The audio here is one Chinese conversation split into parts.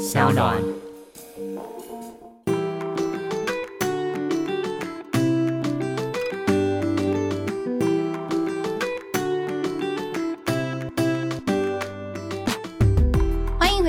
小暖。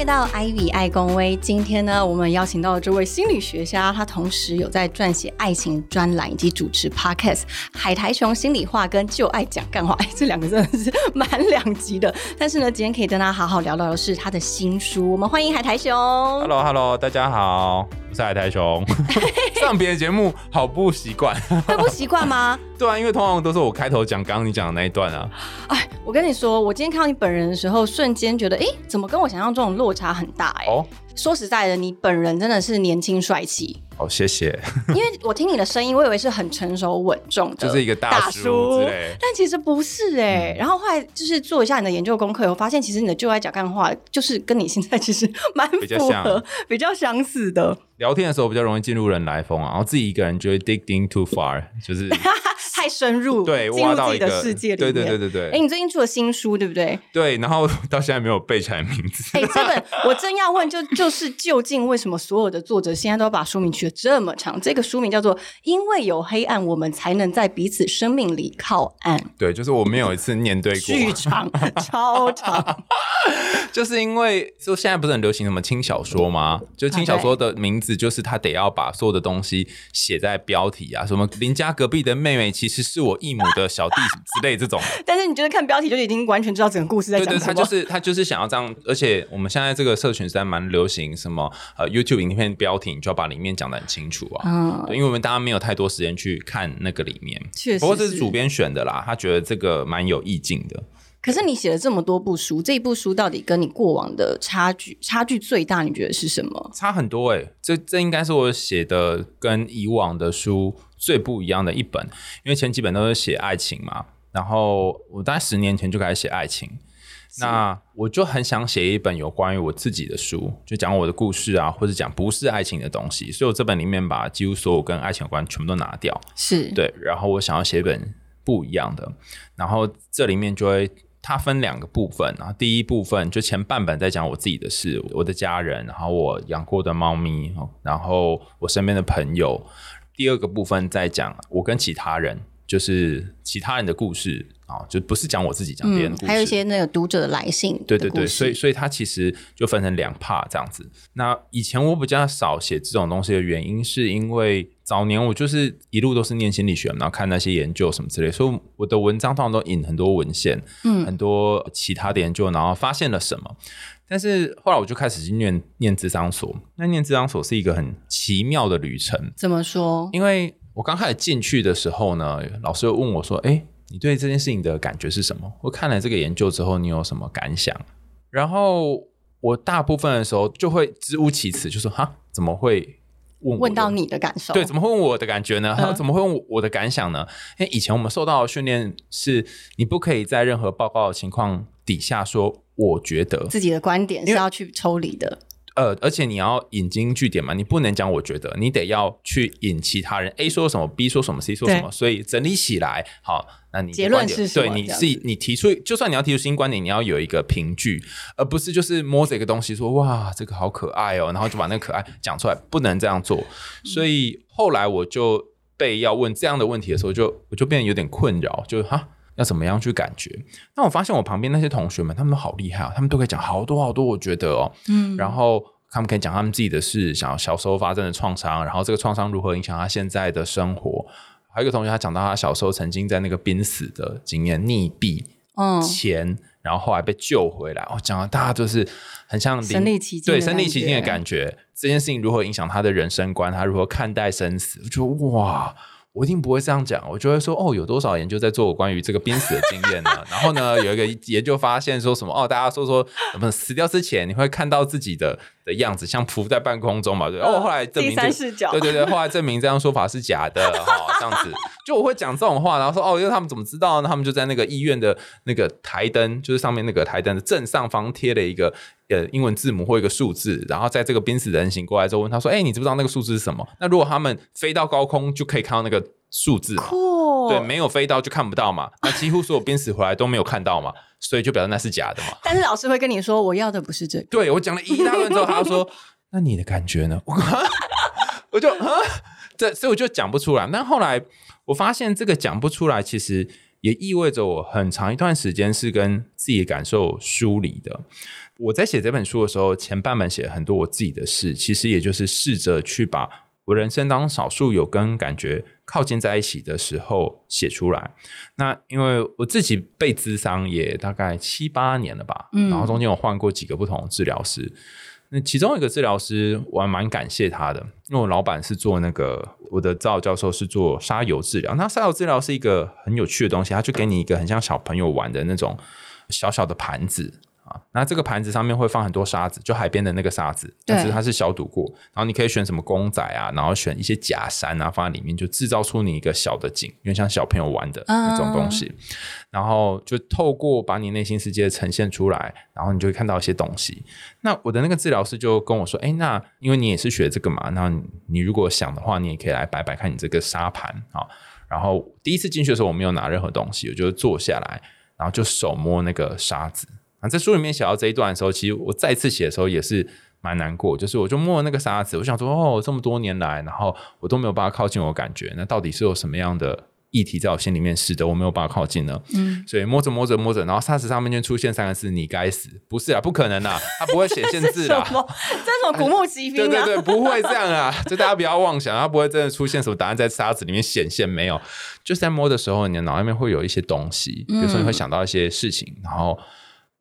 到 Ivy 爱公威。今天呢，我们邀请到的这位心理学家，他同时有在撰写爱情专栏以及主持 Podcast《海苔熊心里话》跟《就爱讲干话》。哎，这两个真的是蛮两极的。但是呢，今天可以跟他好好聊聊的是他的新书。我们欢迎海苔熊。Hello Hello，大家好，我是海苔熊。上别的节目好不习惯，会不习惯吗？对啊，因为通常都是我开头讲刚刚你讲的那一段啊。哎，我跟你说，我今天看到你本人的时候，瞬间觉得，哎，怎么跟我想象中的落差很大？哎、哦，说实在的，你本人真的是年轻帅气。好，谢谢，因为我听你的声音，我以为是很成熟稳重的，就是一个大叔之类。但其实不是哎、然后后来就是做一下你的研究功课，我发现其实你的旧爱讲干话，就是跟你现在其实蛮符合、比较相似的。聊天的时候比较容易进入人来疯啊，然后自己一个人就会 dig in too far，就是 太深入，对进入挖到一个自己的世界里面。对对对对哎、对你最近出了新书，对不对？对，然后 到现在没有背起来名字。哎、这本我正要问，就 就是究竟为什么所有的作者现在都要把书名取得这么长？这个书名叫做《因为有黑暗，我们才能在彼此生命里靠岸》。对，就是我们有一次念对巨过，长，超长。就是因为就现在不是很流行什么轻小说吗？就轻小说的名字就是他得要把所有的东西写在标题啊，什么邻家隔壁的妹妹其实是我义母的小弟之类这种。但是你觉得看标题就已经完全知道整个故事在讲什么？他就是他就是想要这样，而且我们现在这个社群实在蛮流行什么呃 YouTube 影片标题，你就要把里面讲的很清楚啊。嗯，因为我们大家没有太多时间去看那个里面，确实不过这是是主编选的啦，他觉得这个蛮有意境的。可是你写了这么多部书，这一部书到底跟你过往的差距差距最大？你觉得是什么？差很多哎、这这应该是我写的跟以往的书最不一样的一本，因为前几本都是写爱情嘛，然后我大概十年前就开始写爱情，那我就很想写一本有关于我自己的书，就讲我的故事啊，或者讲不是爱情的东西，所以我这本里面把几乎所有跟爱情有关全部都拿掉，是，对，然后我想要写一本不一样的，然后这里面就会它分两个部分，啊第一部分就前半本在讲我自己的事，我的家人，然后我养过的猫咪，哦然后我身边的朋友。第二个部分在讲我跟其他人，就是其他人的故事啊、就不是讲我自己，讲别人的故事。嗯还有一些那个读者的来信的对对对，所以所以它其实就分成两 part 这样子。那以前我比较少写这种东西的原因，是因为早年我就是一路都是念心理学，然后看那些研究什么之类，所以我的文章通常都引很多文献，嗯很多其他的研究，然后发现了什么。但是后来我就开始去念念智商所，那念智商所是一个很奇妙的旅程，怎么说？因为我刚开始进去的时候呢，老师又问我说：“哎，你对这件事情的感觉是什么？我看了这个研究之后，你有什么感想？”然后我大部分的时候就会支吾其词，就说：“哈，怎么会问问到你的感受？对，怎么会问我的感觉呢？嗯怎么会问我我的感想呢？因为以前我们受到的训练是，你不可以在任何报告的情况底下说“我觉得”，自己的观点是要去抽离的。呃，而且你要引经据典嘛，你不能讲我觉得，你得要去引其他人 A 说什么，B 说什么，C 说什么，所以整理起来，好，那你的结论观点是什么对，你是你提出，就算你要提出新观点，你要有一个凭据，而不是就是摸着一个东西说哇，这个好可爱哦，然后就把那个可爱讲出来，不能这样做。所以后来我就被要问这样的问题的时候，就我就变得有点困扰，就哈。要怎么样去感觉？那我发现我旁边那些同学们，他们都好厉害哦，他们都可以讲好多好多，我觉得哦，嗯，然后他们可以讲他们自己的事，想要小时候发生的创伤，然后这个创伤如何影响他现在的生活。还有一个同学，他讲到他小时候曾经在那个濒死的经验，溺毙嗯，前，然后后来被救回来。哦，讲到大家就是很像临身临其境对身临其境的感感觉。这件事情如何影响他的人生观，他如何看待生死？我觉得哇。我一定不会这样讲，我就会说哦，有多少研究在做关于这个濒死的经验呢？然后呢，有一个研究发现说什么哦，大家说说什么死掉之前你会看到自己的的样子，像浮在半空中嘛，对。哦，后来证第明、这个三视角，对对对，后来证明这样说法是假的哈、这样子就我会讲这种话，然后说哦，因为他们怎么知道呢？他们就在那个医院的那个台灯，就是上面那个台灯的正上方贴了一个呃英文字母或一个数字，然后在这个濒死的人醒过来之后问他说：“哎、你知不知道那个数字是什么？”那如果他们飞到高空，就可以看到那个数字嘛。对，没有飞到就看不到嘛。那几乎所有濒死回来都没有看到嘛，所以就表示那是假的嘛。但是老师会跟你说，我要的不是这个。对我讲了一大段之后，他说：“那你的感觉呢？”我 我就啊，这所以我就讲不出来。但后来我发现，这个讲不出来，其实也意味着我很长一段时间是跟自己的感受疏离的。我在写这本书的时候，前半本写了很多我自己的事，其实也就是试着去把我人生当中少数有跟感觉靠近在一起的时候写出来。那因为我自己被咨商也大概七八年了吧，嗯然后中间有换过几个不同的治疗师。那其中一个治疗师我还蛮感谢他的，因为我老板是做那个，我的赵教授是做沙油治疗。那沙油治疗是一个很有趣的东西，他就给你一个很像小朋友玩的那种小小的盘子。那这个盘子上面会放很多沙子，就海边的那个沙子，但是它是消毒过。然后你可以选什么公仔啊，然后选一些假山啊，放在里面，就制造出你一个小的景，因为像小朋友玩的那种东西。然后就透过把你内心世界呈现出来，然后你就会看到一些东西。那我的那个治疗师就跟我说：“哎，那因为你也是学这个嘛，那你如果想的话，你也可以来摆摆看你这个沙盘啊。”然后第一次进去的时候，我没有拿任何东西，我就坐下来，然后就手摸那个沙子。啊，在书里面写到这一段的时候，其实我再次写的时候也是蛮难过。就是我就摸那个沙子，我想说，哦，这么多年来，然后我都没有办法靠近我感觉，那到底是有什么样的议题在我心里面使得我没有办法靠近呢？嗯，所以摸着摸着摸着，然后沙子上面就出现三个字：“你该死。”不是啊，不可能啊，它不会显现字的。这种古墓奇兵？对对对，不会这样啊！就大家不要妄想，它不会真的出现什么答案在沙子里面显现，没有。就是在摸的时候，你的脑里面会有一些东西，比如说你会想到一些事情，然后。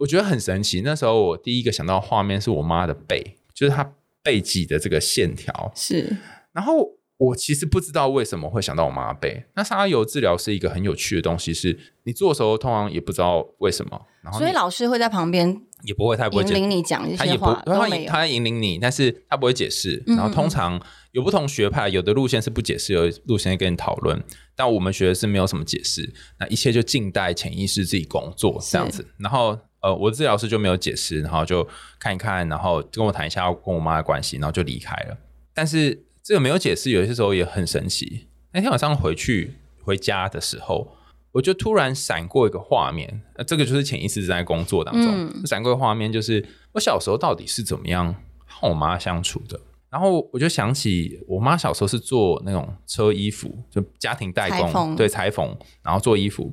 我觉得很神奇。那时候我第一个想到画面是我妈的背，就是她背脊的这个线条。是。然后我其实不知道为什么会想到我妈背。那沙油治疗是一个很有趣的东西，是你做的时候通常也不知道为什么。然后所以老师会在旁边，也不会，太不会引领你讲一些话，他他引领你，但是他不会解释。然后通常有不同学派，有的路线是不解释，有路线跟你讨论。但我们学的是没有什么解释，那一切就静待潜意识自己工作这样子。然后。呃，我的治疗师就没有解释，然后就看一看，然后跟我谈一下跟我妈的关系，然后就离开了。但是这个没有解释，有些时候也很神奇。那天晚上回去回家的时候，我就突然闪过一个画面，呃，这个就是潜意识在工作当中闪过画面，就是我小时候到底是怎么样和我妈相处的。然后我就想起我妈小时候是做那种车衣服，就家庭代工，对裁缝，然后做衣服。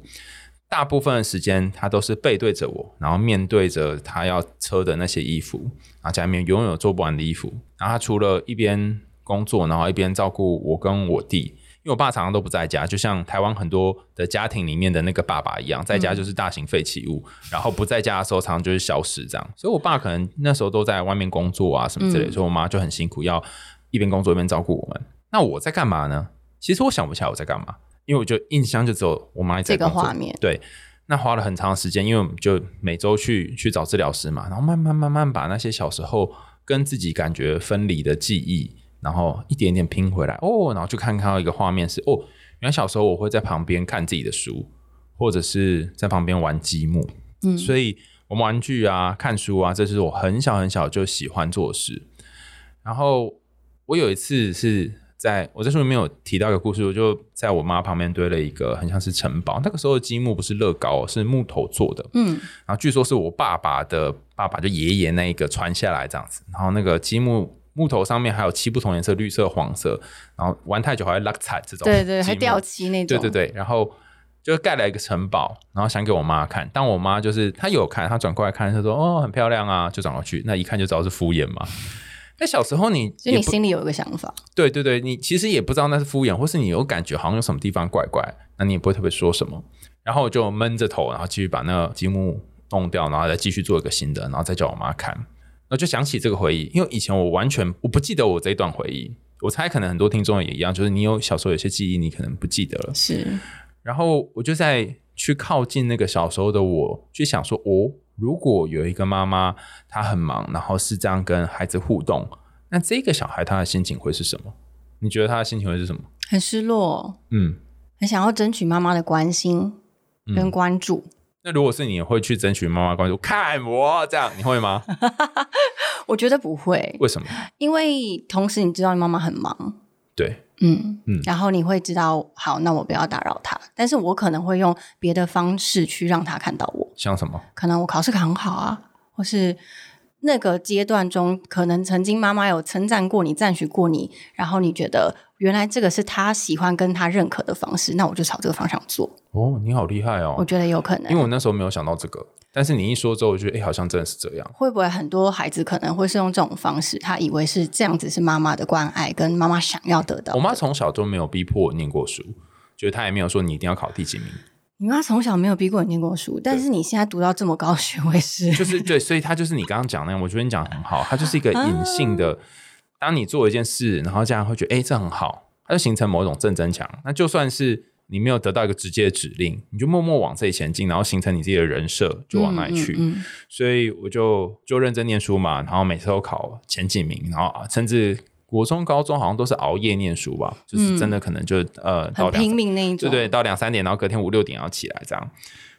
大部分的时间，他都是背对着我，然后面对着他要车的那些衣服，然后家里面永远有做不完的衣服。然后他除了一边工作，然后一边照顾我跟我弟，因为我爸常常都不在家，就像台湾很多的家庭里面的那个爸爸一样，在家就是大型废弃物，然后不在家的时候常常就是消失这样。所以我爸可能那时候都在外面工作啊什么之类，所以我妈就很辛苦，要一边工作一边照顾我们。那我在干嘛呢？其实我想不起来我在干嘛。因为我就印象就只有我妈在这个画面，对，那花了很长时间，因为我们就每周去去找治疗师嘛，然后慢慢慢慢把那些小时候跟自己感觉分离的记忆，然后一点点拼回来。哦，然后就看看到一个画面是，哦，原来小时候我会在旁边看自己的书，或者是在旁边玩积木，嗯，所以玩玩具啊、看书啊，这是我很小很小就喜欢做的事。然后我有一次是。在我在书里面有提到一个故事，我就在我妈旁边堆了一个很像是城堡。那个时候的积木不是乐高，是木头做的。嗯，然后据说是我爸爸的爸爸就爷爷那一个传下来这样子。然后那个积木木头上面还有七不同颜色，绿色、黄色。然后玩太久还会落彩这种。对对，还掉漆那种。对对对，然后就盖了一个城堡，然后想给我妈看。但我妈就是她有看，她转过来看，她说：“哦，很漂亮啊。”就转过去，那一看就知道是敷衍嘛。那小时候你，就你心里有一个想法，对对对，你其实也不知道那是敷衍，或是你有感觉好像有什么地方怪怪，那你也不会特别说什么，然后就闷着头，然后继续把那个积木弄掉，然后再继续做一个新的，然后再叫我妈看，那就想起这个回忆，因为以前我完全我不记得我这一段回忆，我猜可能很多听众也一样，就是你有小时候有些记忆，你可能不记得了，是，然后我就在去靠近那个小时候的我，去想说哦。如果有一个妈妈，她很忙，然后是这样跟孩子互动，那这个小孩他的心情会是什么？你觉得他的心情会是什么？很失落，嗯，很想要争取妈妈的关心跟关注。那如果是你会去争取妈妈关注，看我这样，你会吗？我觉得不会。为什么？因为同时你知道你妈妈很忙。对，嗯嗯。然后你会知道，好，那我不要打扰他，但是我可能会用别的方式去让他看到我，像什么？可能我考试考很好啊，或是那个阶段中，可能曾经妈妈有称赞过你、赞许过你，然后你觉得原来这个是他喜欢跟他认可的方式，那我就朝这个方向做。哦，你好厉害哦！我觉得有可能，因为我那时候没有想到这个，但是你一说之后，我觉得哎，好像真的是这样。会不会很多孩子可能会是用这种方式，他以为是这样子是妈妈的关爱，跟妈妈想要得到的。我妈从小都没有逼迫我念过书，就是她也没有说你一定要考第几名，你妈从小没有逼过你念过书，但是你现在读到这么高学位是，就是对，所以他就是你刚刚讲那样，我觉得你讲得很好，他就是一个隐性的，当你做一件事，然后家人会觉得哎，这很好，它就形成某一种正增强。那就算是你没有得到一个直接的指令，你就默默往这里前进，然后形成你自己的人设，就往那里去。嗯嗯所以我就就认真念书嘛，然后每次都考前几名，然后啊甚至国中、高中好像都是熬夜念书吧，就是真的可能就呃到拼命那一种，对对，到两三点，然后隔天五六点要起来这样。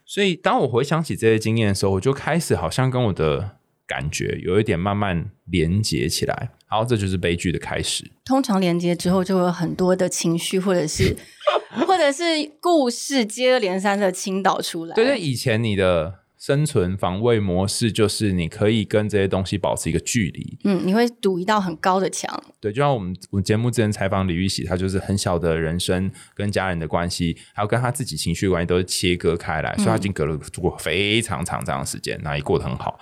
所以当我回想起这些经验的时候，我就开始好像跟我的感觉有一点慢慢连接起来，然后这就是悲剧的开始。通常连接之后就会有很多的情绪，或者是 或者是故事接二连三的倾倒出来。对对，以前你的生存防卫模式就是你可以跟这些东西保持一个距离，嗯，你会堵一道很高的墙，对，就像我们我们节目之前采访李玉玺，他就是很小的人生跟家人的关系，还有跟他自己情绪的关系都是切割开来，所以他已经隔了过非常长这样的时间，那也过得很好。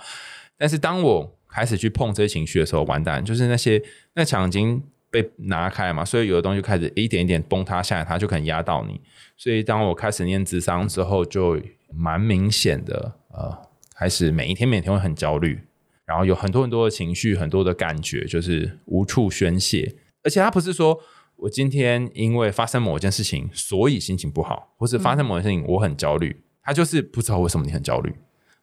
但是当我开始去碰这些情绪的时候，完蛋，就是那些那墙已经被拿开了嘛，所以有的东西就开始一点一点崩塌下来，它就可能压到你。所以当我开始念智商之后，就蛮明显的，呃，开始每一天每天会很焦虑，然后有很多很多的情绪，很多的感觉，就是无处宣泄。而且他不是说我今天因为发生某件事情，所以心情不好，或是发生某件事情我很焦虑，他就是不知道为什么你很焦虑，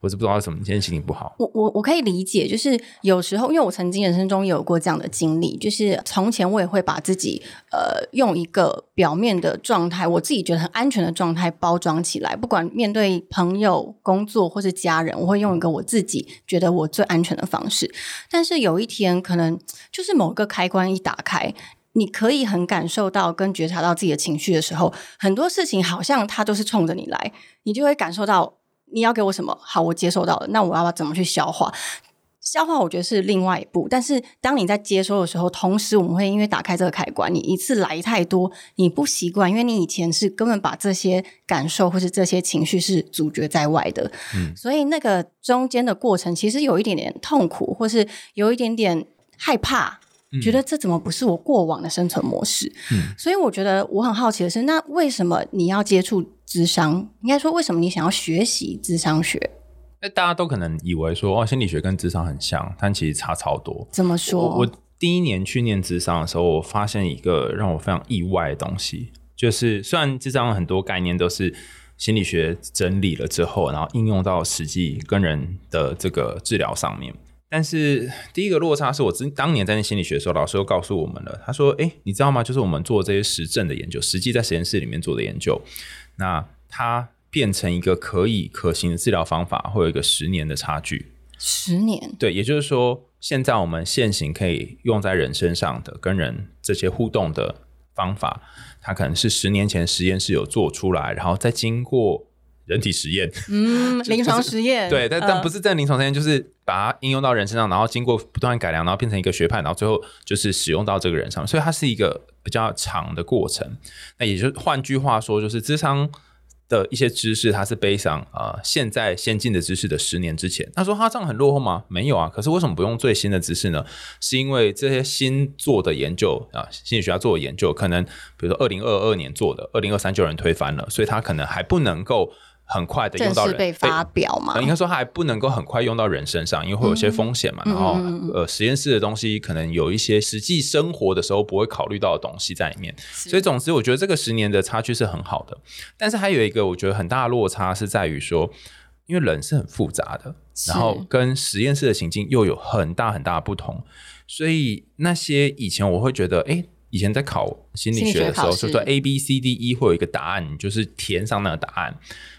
我是不知道为什么今天心情不好。我我我可以理解，就是有时候，因为我曾经人生中有过这样的经历，就是从前我也会把自己呃用一个表面的状态，我自己觉得很安全的状态包装起来，不管面对朋友、工作或是家人，我会用一个我自己觉得我最安全的方式。但是有一天，可能就是某个开关一打开。你可以很感受到跟觉察到自己的情绪的时候，很多事情好像它都是冲着你来，你就会感受到你要给我什么，好，我接受到了，那我要怎么去消化？消化我觉得是另外一步，但是当你在接收的时候，同时我们会因为打开这个开关，你一次来太多，你不习惯，因为你以前是根本把这些感受或是这些情绪是阻绝在外的，嗯所以那个中间的过程其实有一点点痛苦，或是有一点点害怕。觉得这怎么不是我过往的生存模式？嗯所以我觉得我很好奇的是，那为什么你要接触智商？应该说，为什么你想要学习智商学？那大家都可能以为说哦，心理学跟智商很像，但其实差超多。怎么说？我我第一年去念智商的时候，我发现一个让我非常意外的东西，就是虽然智商很多概念都是心理学整理了之后，然后应用到实际跟人的这个治疗上面。但是第一个落差是我之当年在念心理学的时候，老师又告诉我们了，他说：“诶，你知道吗？就是我们做这些实证的研究，实际在实验室里面做的研究，那它变成一个可以可行的治疗方法，会有一个十年的差距。十年，对，也就是说，现在我们现行可以用在人身上的跟人这些互动的方法，它可能是十年前实验室有做出来，然后再经过人体实验，嗯，临床实验，对，但但不是是在临床实验，就是把它应用到人身上，然后经过不断改良，然后变成一个学派，然后最后就是使用到这个人上，所以它是一个比较长的过程。那也就是换句话说，就是智商的一些知识，它是背上啊现在先进的知识的十年之前。他说他这样很落后吗？没有啊。可是为什么不用最新的知识呢？是因为这些新做的研究啊，心理学家做的研究，可能比如说二零二二年做的，二零二三就有人推翻了，所以他可能还不能够很快的用到人被发表嘛呃？应该说它还不能够很快用到人身上，因为会有些风险嘛。嗯然后呃，实验室的东西可能有一些实际生活的时候不会考虑到的东西在里面。所以总之，我觉得这个十年的差距是很好的。但是还有一个我觉得很大的落差是在于说，因为人是很复杂的，然后跟实验室的情境又有很大很大的不同，所以那些以前我会觉得，哎。以前在考心理学的时候，就说 A B C D E 会有一个答案，你就是填上那个答案。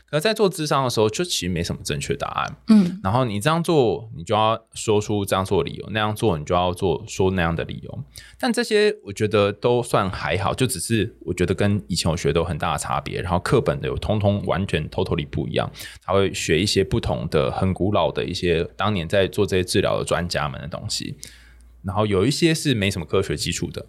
可在做智商的时候，就其实没什么正确答案。嗯，然后你这样做，你就要说出这样做的理由；那样做，你就要做说那样的理由。但这些我觉得都算还好，就只是我觉得跟以前我学的有很大的差别。然后课本的有通通完全 totally 不一样，他会学一些不同的、很古老的一些当年在做这些治疗的专家们的东西。然后有一些是没什么科学基础的，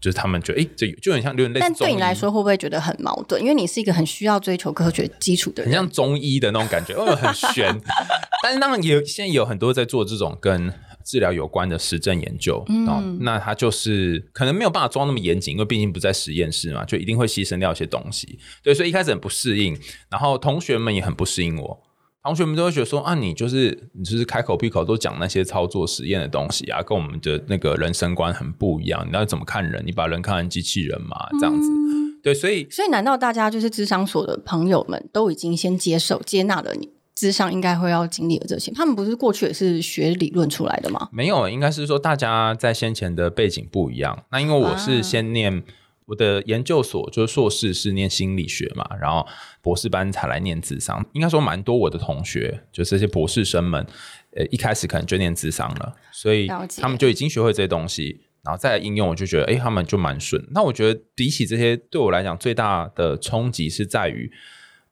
就是他们觉得，哎，这就很像有点类似但，对你来说会不会觉得很矛盾？因为你是一个很需要追求科学基础的人，很像中医的那种感觉，哦，很玄。但是当然也有现在有很多在做这种跟治疗有关的实证研究，嗯，那他就是可能没有办法装那么严谨，因为毕竟不在实验室嘛，就一定会牺牲掉一些东西。对，所以一开始很不适应，然后同学们也很不适应我。同学们都会觉得说啊，你就是你就是开口闭口都讲那些操作实验的东西啊，跟我们的那个人生观很不一样。你要怎么看人？你把人看成机器人嘛？这样子，对，所以所以难道大家就是智商所的朋友们都已经先接受接纳了你智商应该会要经历的这些？他们不是过去也是学理论出来的吗？没有，应该是说大家在先前的背景不一样。那因为我是先念我的研究所，就是硕士是念心理学嘛，然后博士班才来念智商。应该说蛮多我的同学，就这些博士生们，呃，一开始可能就念智商了，所以他们就已经学会这些东西。然后再来应用，我就觉得，哎，他们就蛮顺。那我觉得比起这些，对我来讲最大的冲击是在于，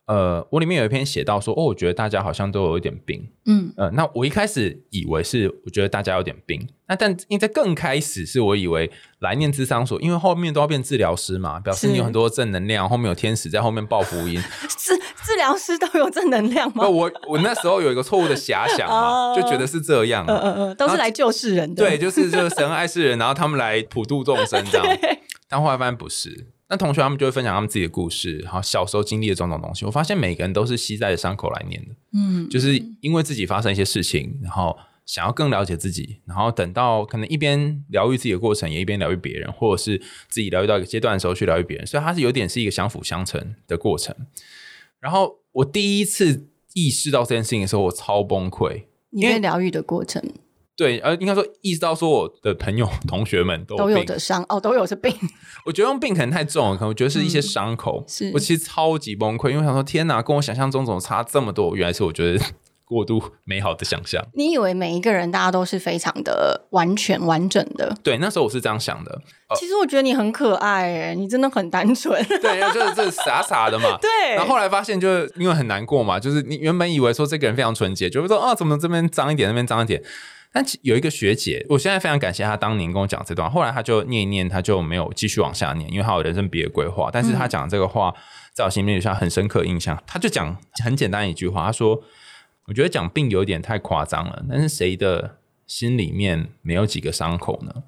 呃，我里面有一篇写到说，哦，我觉得大家好像都有一点病，嗯，呃，那我一开始以为是，我觉得大家有点病。那但因为在更开始是我以为来念智商所，因为后面都要变治疗师嘛，表示你有很多正能量，后面有天使在后面报福音。治治疗师都有正能量吗那？我我那时候有一个错误的遐想嘛，哦就觉得是这样嗯。嗯嗯，都是来救世人的。对，就是就是神爱世人，然后他们来普度众生这样。但后来发现不是。那同学他们就会分享他们自己的故事，然后小时候经历的种种东西。我发现每个人都是吸在伤口来念的。嗯，就是因为自己发生一些事情，然后想要更了解自己，然后等到可能一边疗愈自己的过程，也一边疗愈别人，或者是自己疗愈到一个阶段的时候去疗愈别人，所以它是有点是一个相辅相成的过程。然后我第一次意识到这件事情的时候，我超崩溃。你被疗愈的过程对，呃，应该说意识到说我的朋友、同学们都都有的伤哦，都有是病。我觉得用病可能太重了，可能我觉得是一些伤口。嗯是我其实超级崩溃，因为我想说天哪，跟我想象中怎么差这么多？原来是我觉得 过度美好的想象。你以为每一个人大家都是非常的完全完整的？对，那时候我是这样想的。其实我觉得你很可爱，哎，你真的很单纯。对，就是这傻傻的嘛。对然后后来发现，就是因为很难过嘛，就是你原本以为说这个人非常纯洁，就会说啊，怎么这边脏一点，那边脏一点。但有一个学姐，我现在非常感谢她当年跟我讲这段，后来她就念一念，她就没有继续往下念，因为她有人生别的规划。但是她讲这个话，在我心里留下很深刻的印象。她就讲很简单一句话，她说：“我觉得讲病有点太夸张了，但是谁的心里面没有几个伤口呢？”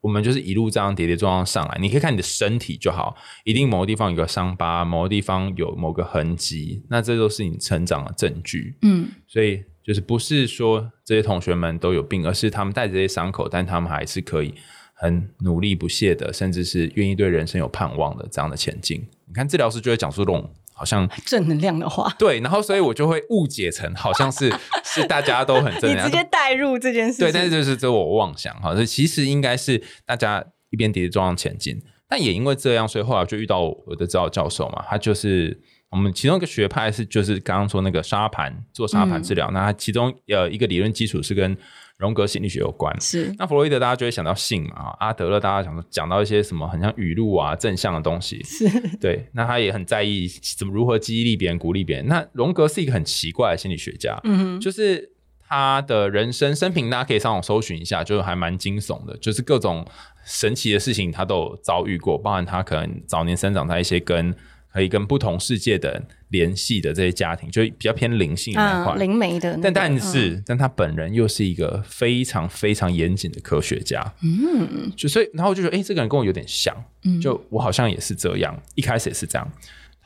我们就是一路这样跌跌撞撞上来，你可以看你的身体就好，一定某个地方有个伤疤，某个地方有某个痕迹，那这都是你成长的证据。嗯，所以就是不是说这些同学们都有病，而是他们带着这些伤口，但他们还是可以很努力不懈的，甚至是愿意对人生有盼望的这样的前进。你看治疗师就会讲出这种好像 正能量的话，对，然后所以我就会误解成好像是 是大家都很正能量，你直接带入这件事情。对，但是就是这我妄想哈，其实应该是大家一边跌跌撞撞前进，但也因为这样，所以后来就遇到我的指导教授嘛，他就是我们其中一个学派是就是刚刚说那个沙盘做沙盘治疗，那他其中呃一个理论基础是跟荣格心理学有关。是。那弗洛伊德大家就会想到性嘛，啊阿德勒大家想讲到一些什么很像语录啊正向的东西，是，对，那他也很在意怎么如何激励别人、鼓励别人。那荣格是一个很奇怪的心理学家，嗯哼，就是他的人生生平，大家可以上网搜寻一下，就是还蛮惊悚的，就是各种神奇的事情他都有遭遇过，包含他可能早年生长在一些跟可以跟不同世界的人联系的这些家庭，就比较偏灵性的那块。嗯，灵媒的那个，但但嗯是，但他本人又是一个非常非常严谨的科学家，嗯，就所以，然后我就觉得，哎、这个人跟我有点像，嗯就我好像也是这样，一开始也是这样。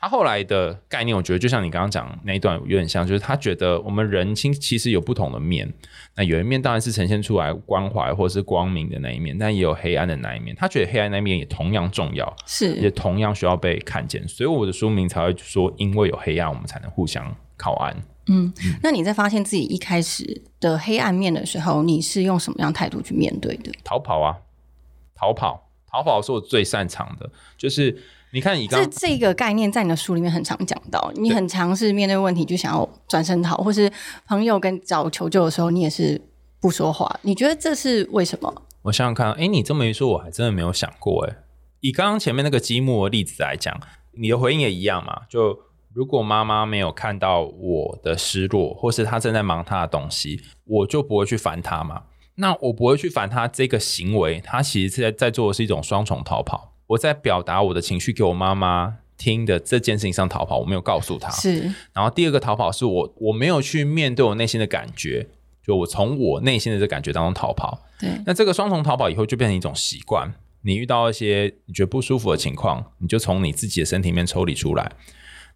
他后来的概念，我觉得就像你刚刚讲那一段有点像，就是他觉得我们人心其实有不同的面，那有一面当然是呈现出来关怀或者是光明的那一面，但也有黑暗的那一面。他觉得黑暗那一面也同样重要，是也同样需要被看见，所以我的书名才会说，因为有黑暗，我们才能互相靠岸。嗯。那你在发现自己一开始的黑暗面的时候，你是用什么样态度去面对的？逃跑啊，逃跑，逃跑是我最擅长的，就是你看你刚这这个概念在你的书里面很常讲到，你很常是面对问题就想要转身逃，或是朋友跟找求救的时候，你也是不说话。你觉得这是为什么？我想想看，哎，你这么一说，我还真的没有想过，哎，以刚刚前面那个积木的例子来讲，你的回应也一样嘛？就如果妈妈没有看到我的失落，或是她正在忙她的东西，我就不会去烦她嘛。那我不会去烦她这个行为，她其实是在在做的是一种双重逃跑。我在表达我的情绪给我妈妈听的这件事情上逃跑，我没有告诉她。是，然后第二个逃跑是我我没有去面对我内心的感觉，就我从我内心的这感觉当中逃跑。对，那这个双重逃跑以后就变成一种习惯。你遇到一些你觉得不舒服的情况，你就从你自己的身体里面抽离出来。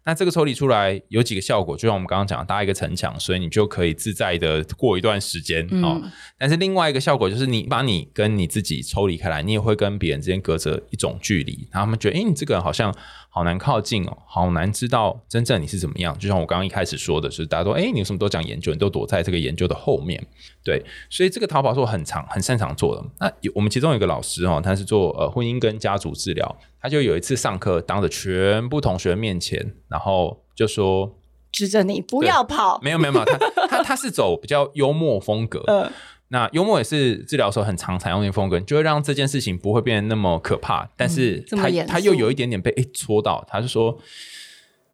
那这个抽离出来有几个效果，就像我们刚刚讲，搭一个城墙，所以你就可以自在的过一段时间哦。但是另外一个效果就是，你把你跟你自己抽离开来，你也会跟别人之间隔着一种距离，然后他们觉得，哎，你这个人好像。好难靠近哦，好难知道真正你是怎么样。就像我刚刚一开始说的，是大家说，哎，你什么都讲研究，你都躲在这个研究的后面。对，所以这个淘宝是我很常、很擅长做的。那我们其中有一个老师哦，他是做呃婚姻跟家族治疗，他就有一次上课，当着全部同学面前，然后就说，指着你不要跑。没有没有没有，他他他是走比较幽默风格。那幽默也是治疗时候很常采用的风格，就会让这件事情不会变得那么可怕。但是他他又有一点点被诶戳到，他就说：“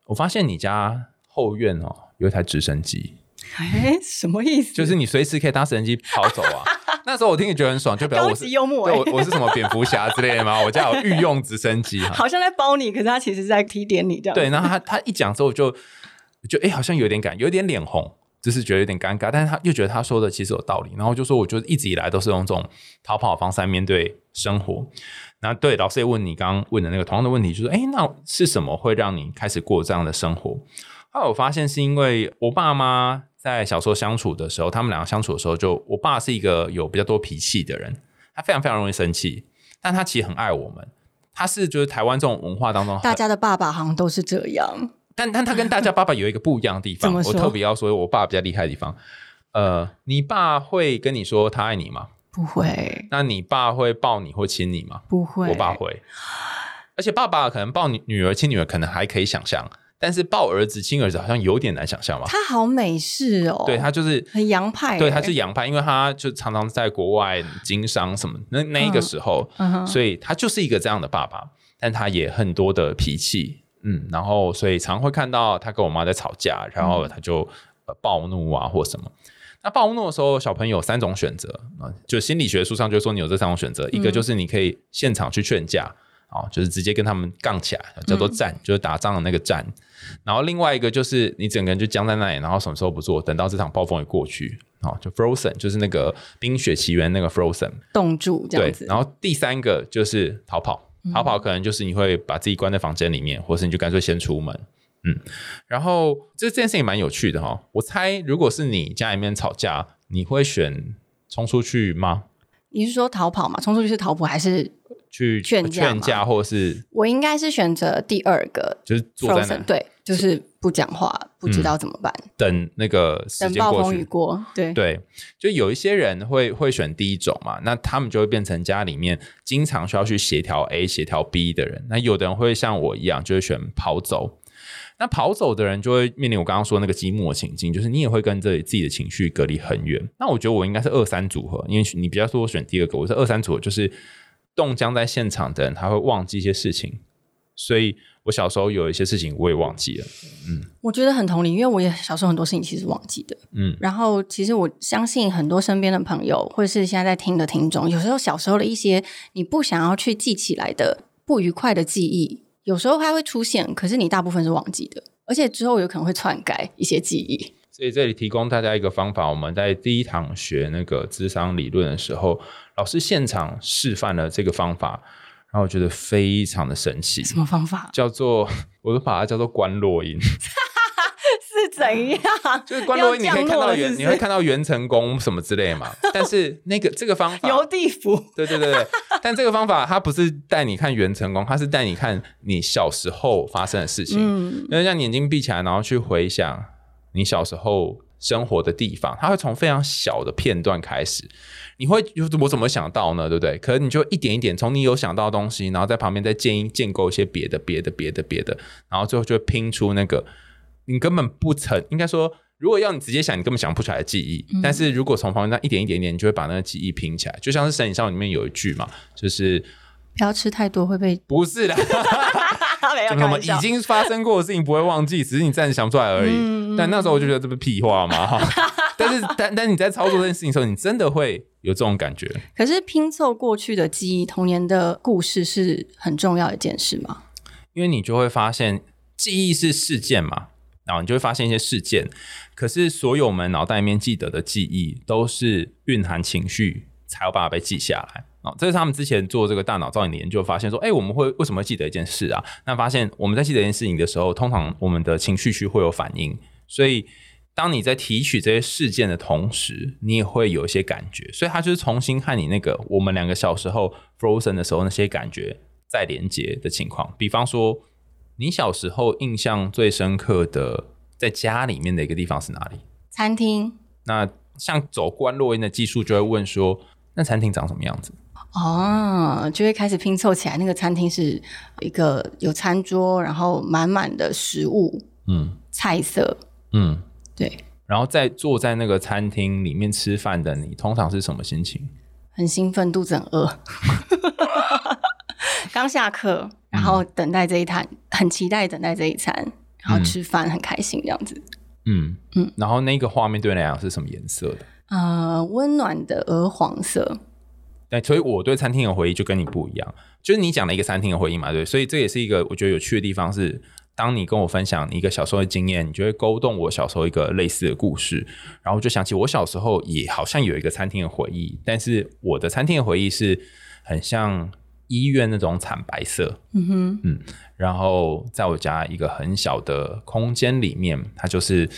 我发现你家后院哦有一台直升机。”哎，什么意思？就是你随时可以搭直升机跑走啊！那时候我听你觉得很爽，就表示我是幽默，我我是什么蝙蝠侠之类的吗？我家有御用直升机，好像在包你，可是他其实是在提点你这样。对，然后他他一讲之后就就哎，好像有点感，有点脸红。就是觉得有点尴尬，但是他又觉得他说的其实有道理，然后就说，我就一直以来都是用这种逃跑的方式来面对生活。那对老师也问你刚刚问的那个同样的问题，就是哎，那是什么会让你开始过这样的生活？后来我发现是因为我爸妈在小时候相处的时候，他们两个相处的时候，就我爸是一个有比较多脾气的人，他非常非常容易生气，但他其实很爱我们。他是就是台湾这种文化当中，大家的爸爸好像都是这样。但但他跟大家爸爸有一个不一样的地方，我特别要说，我爸比较厉害的地方。呃，你爸会跟你说他爱你吗？不会。那你爸会抱你或亲你吗？不会。我爸会。而且爸爸可能抱女女儿亲女儿可能还可以想象，但是抱儿子亲儿子好像有点难想象吧？他好美式哦。对他就是很洋派。对，他是洋派，因为他就常常在国外经商什么。那那一个时候，所以他就是一个这样的爸爸，但他也很多的脾气。嗯，然后所以常会看到他跟我妈在吵架，然后他就呃暴怒啊或什么。那暴怒的时候，小朋友有三种选择啊，就心理学书上就说你有这三种选择，一个就是你可以现场去劝架，啊，就是直接跟他们杠起来，叫做战，就是打仗的那个战。然后另外一个就是你整个人就僵在那里，然后什么时候不做，等到这场暴风雨过去，啊，就 frozen，就是那个冰雪奇缘那个 frozen，冻住这样子。然后第三个就是逃跑。逃跑可能就是你会把自己关在房间里面，或是你就干脆先出门，嗯，然后这这件事情蛮有趣的哈。我猜如果是你家里面吵架，你会选冲出去吗？你是说逃跑吗？冲出去是逃跑还是去劝劝架，或是？我应该是选择第二个，就是坐在那，对，就是。不讲话，不知道怎么办。等那个等暴风雨过，对对，就有一些人会会选第一种嘛，那他们就会变成家里面经常需要去协调 A 协调 B 的人。那有的人会像我一样，就会选跑走。那跑走的人就会面临我刚刚说那个寂寞情境，就是你也会跟这自己的情绪隔离很远。那我觉得我应该是二三组合，因为你比较说我选第二个，我是二三组合，就是冻僵在现场的人，他会忘记一些事情，所以。我小时候有一些事情我也忘记了，嗯，我觉得很同理，因为我也小时候很多事情其实忘记的，嗯，然后其实我相信很多身边的朋友或者是现在在听的听众，有时候小时候的一些你不想要去记起来的不愉快的记忆，有时候它会出现，可是你大部分是忘记的，而且之后有可能会篡改一些记忆。所以这里提供大家一个方法，我们在第一堂学那个智商理论的时候，老师现场示范了这个方法。然后我觉得非常的神奇，什么方法？叫做，我都把它叫做关落音，是怎样？就是关落音，你可以看到元，你会看到元成功什么之类嘛。但是那个这个方法，游地府，对对对对。但这个方法它不是带你看元成功，它是带你看你小时候发生的事情。嗯，那让眼睛闭起来，然后去回想你小时候生活的地方，它会从非常小的片段开始。你会我怎么想到呢？对不对？可是你就一点一点从你有想到的东西，然后在旁边再建建构一些别的、别的、别的、别的，然后最后就会拼出那个你根本不曾应该说，如果要你直接想，你根本想不出来的记忆。但是如果从旁边那一点一点一点，你就会把那个记忆拼起来。就像是《神隐少女》里面有一句嘛，就是不要吃太多会被不是的，没有就什么已经发生过的事情不会忘记，只是你暂时想不出来而已。但那时候我就觉得这不是屁话嘛。但是，但但你在操作这件事情的时候，你真的会有这种感觉。可是拼凑过去的记忆、童年的故事是很重要的一件事吗？因为你就会发现，记忆是事件嘛，然后你就会发现一些事件。可是，所有我们脑袋里面记得的记忆，都是蕴含情绪才有办法被记下来。哦，这是他们之前做这个大脑造影的研究发现说，哎，我们会为什么会记得一件事啊？那发现我们在记得一件事情的时候，通常我们的情绪区会有反应，所以。当你在提取这些事件的同时，你也会有一些感觉，所以它就是重新和你那个我们两个小时候 frozen 的时候那些感觉再连接的情况。比方说，你小时候印象最深刻的在家里面的一个地方是哪里？餐厅。那像走关落音的技术就会问说，那餐厅长什么样子？哦，就会开始拼凑起来，那个餐厅是一个有餐桌，然后满满的食物，嗯，菜色，嗯。对，然后在坐在那个餐厅里面吃饭的你，通常是什么心情？很兴奋，肚子很饿，刚下课，然后等待这一餐，很期待等待这一餐，然后吃饭很开心这样子。嗯嗯，然后那个画面对你来讲是什么颜色的？呃，温暖的鹅黄色。对，所以我对餐厅的回忆就跟你不一样，就是你讲了一个餐厅的回忆嘛，对，所以这也是一个我觉得有趣的地方是。当你跟我分享一个小时候的经验，你就会勾动我小时候一个类似的故事，然后我就想起我小时候也好像有一个餐厅的回忆，但是我的餐厅的回忆是很像医院那种惨白色，嗯哼，嗯，然后在我家一个很小的空间里面，它就是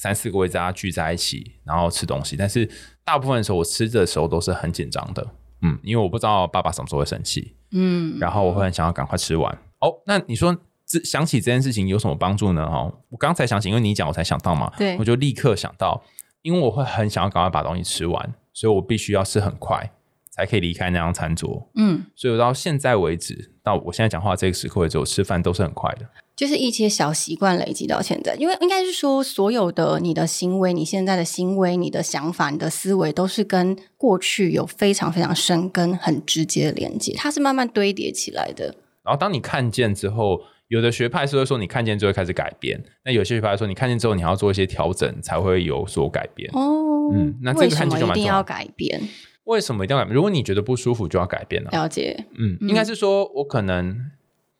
三四个位置大家聚在一起，然后吃东西，但是大部分的时候我吃的时候都是很紧张的，嗯，因为我不知道爸爸什么时候会生气，嗯，然后我会很想要赶快吃完。哦，那你说这？想起这件事情有什么帮助呢？哦，我刚才想起，因为你讲我才想到嘛，对，我就立刻想到，因为我会很想要赶快把东西吃完，所以我必须要吃很快，才可以离开那张餐桌。嗯，所以我到现在为止，到我现在讲话这个时刻为止，我吃饭都是很快的。就是一些小习惯累积到现在，因为应该是说，所有的你的行为，你现在的行为，你的想法，你的思维，都是跟过去有非常非常深根、很直接的连接，它是慢慢堆叠起来的。然后当你看见之后。有的学派是会说你看见之后开始改变，那有些学派说你看见之后你还要做一些调整才会有所改变。哦，嗯，那这个看见就蛮重要。要改变？为什么一定要改变？如果你觉得不舒服，就要改变了。了解。嗯，应该是说我可能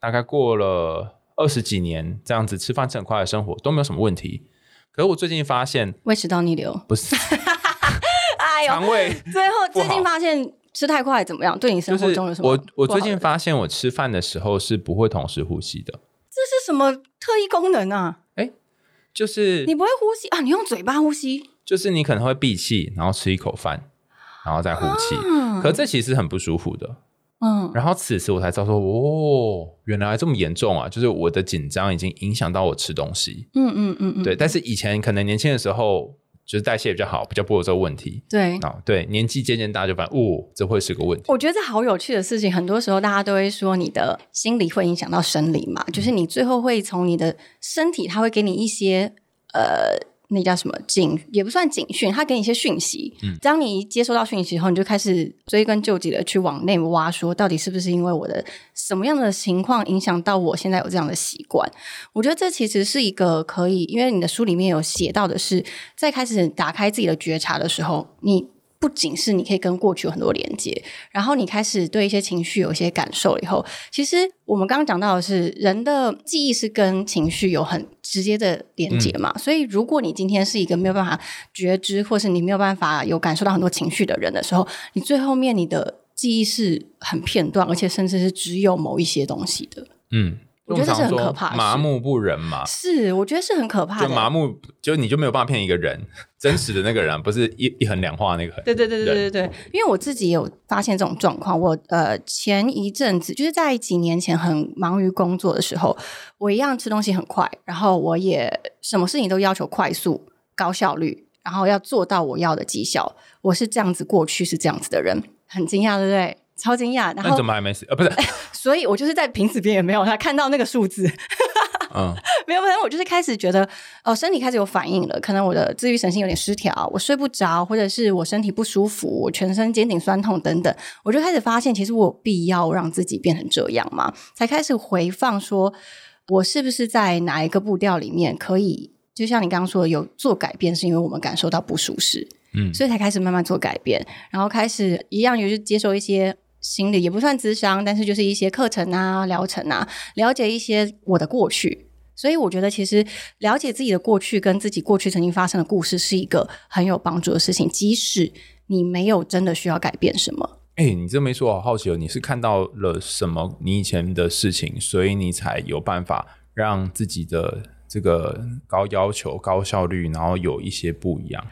大概过了二十几年这样子吃饭吃很快的生活都没有什么问题，可是我最近发现胃食道逆流不是，哎呦，肠胃 最后最近发现。吃太快怎么样？对你生活中有什么？我我最近发现，我吃饭的时候是不会同时呼吸的。这是什么特异功能啊？哎，就是你不会呼吸啊？你用嘴巴呼吸？就是你可能会闭气，然后吃一口饭，然后再呼气。可这其实很不舒服的。嗯。然后此时我才知道说，哦，原来这么严重啊！就是我的紧张已经影响到我吃东西。嗯嗯嗯嗯。对，但是以前可能年轻的时候。就是代谢比较好，比较不会有这个问题。对啊，对，年纪渐渐大就发现，哦，这会是个问题。我觉得这好有趣的事情，很多时候大家都会说，你的心理会影响到生理嘛，就是你最后会从你的身体，它会给你一些呃。那叫什么警也不算警讯，他给你一些讯息。嗯，当你接收到讯息后，你就开始追根究底的去往内挖，说到底是不是因为我的什么样的情况影响到我现在有这样的习惯？我觉得这其实是一个可以，因为你的书里面有写到的是，在开始打开自己的觉察的时候，你。不仅是你可以跟过去有很多连接，然后你开始对一些情绪有一些感受以后，其实我们刚刚讲到的是人的记忆是跟情绪有很直接的连接嘛，所以如果你今天是一个没有办法觉知，或是你没有办法有感受到很多情绪的人的时候，你最后面你的记忆是很片段，而且甚至是只有某一些东西的，嗯。我觉得这是很可怕，麻木不仁嘛。是，我觉得是很可怕。就麻木，就你就没有办法骗一个人，真实的那个人不是一一横两画那个。对对对对对对对。因为我自己也有发现这种状况。我呃前一阵子就是在几年前很忙于工作的时候，我一样吃东西很快，然后我也什么事情都要求快速、高效率。然后要做到我要的绩效。我是这样子，过去是这样子的人，很惊讶，对不对？超惊讶。然后怎么还没死？呃，不是，所以我就是在瓶子边也没有他看到那个数字，嗯，没有，没有，我就是开始觉得，哦，身体开始有反应了，可能我的自律神经有点失调，我睡不着，或者是我身体不舒服，我全身肩颈酸痛等等，我就开始发现，其实我有必要让自己变成这样嘛，才开始回放说，我是不是在哪一个步调里面可以，就像你刚刚说的，有做改变，是因为我们感受到不舒适，嗯所以才开始慢慢做改变，然后开始一样，就是接受一些心理也不算智商，但是就是一些课程啊、疗程啊，了解一些我的过去。所以我觉得，其实了解自己的过去跟自己过去曾经发生的故事，是一个很有帮助的事情。即使你没有真的需要改变什么，哎、你这么一说，我好好奇哦，你是看到了什么你以前的事情，所以你才有办法让自己的这个高要求、高效率，然后有一些不一样。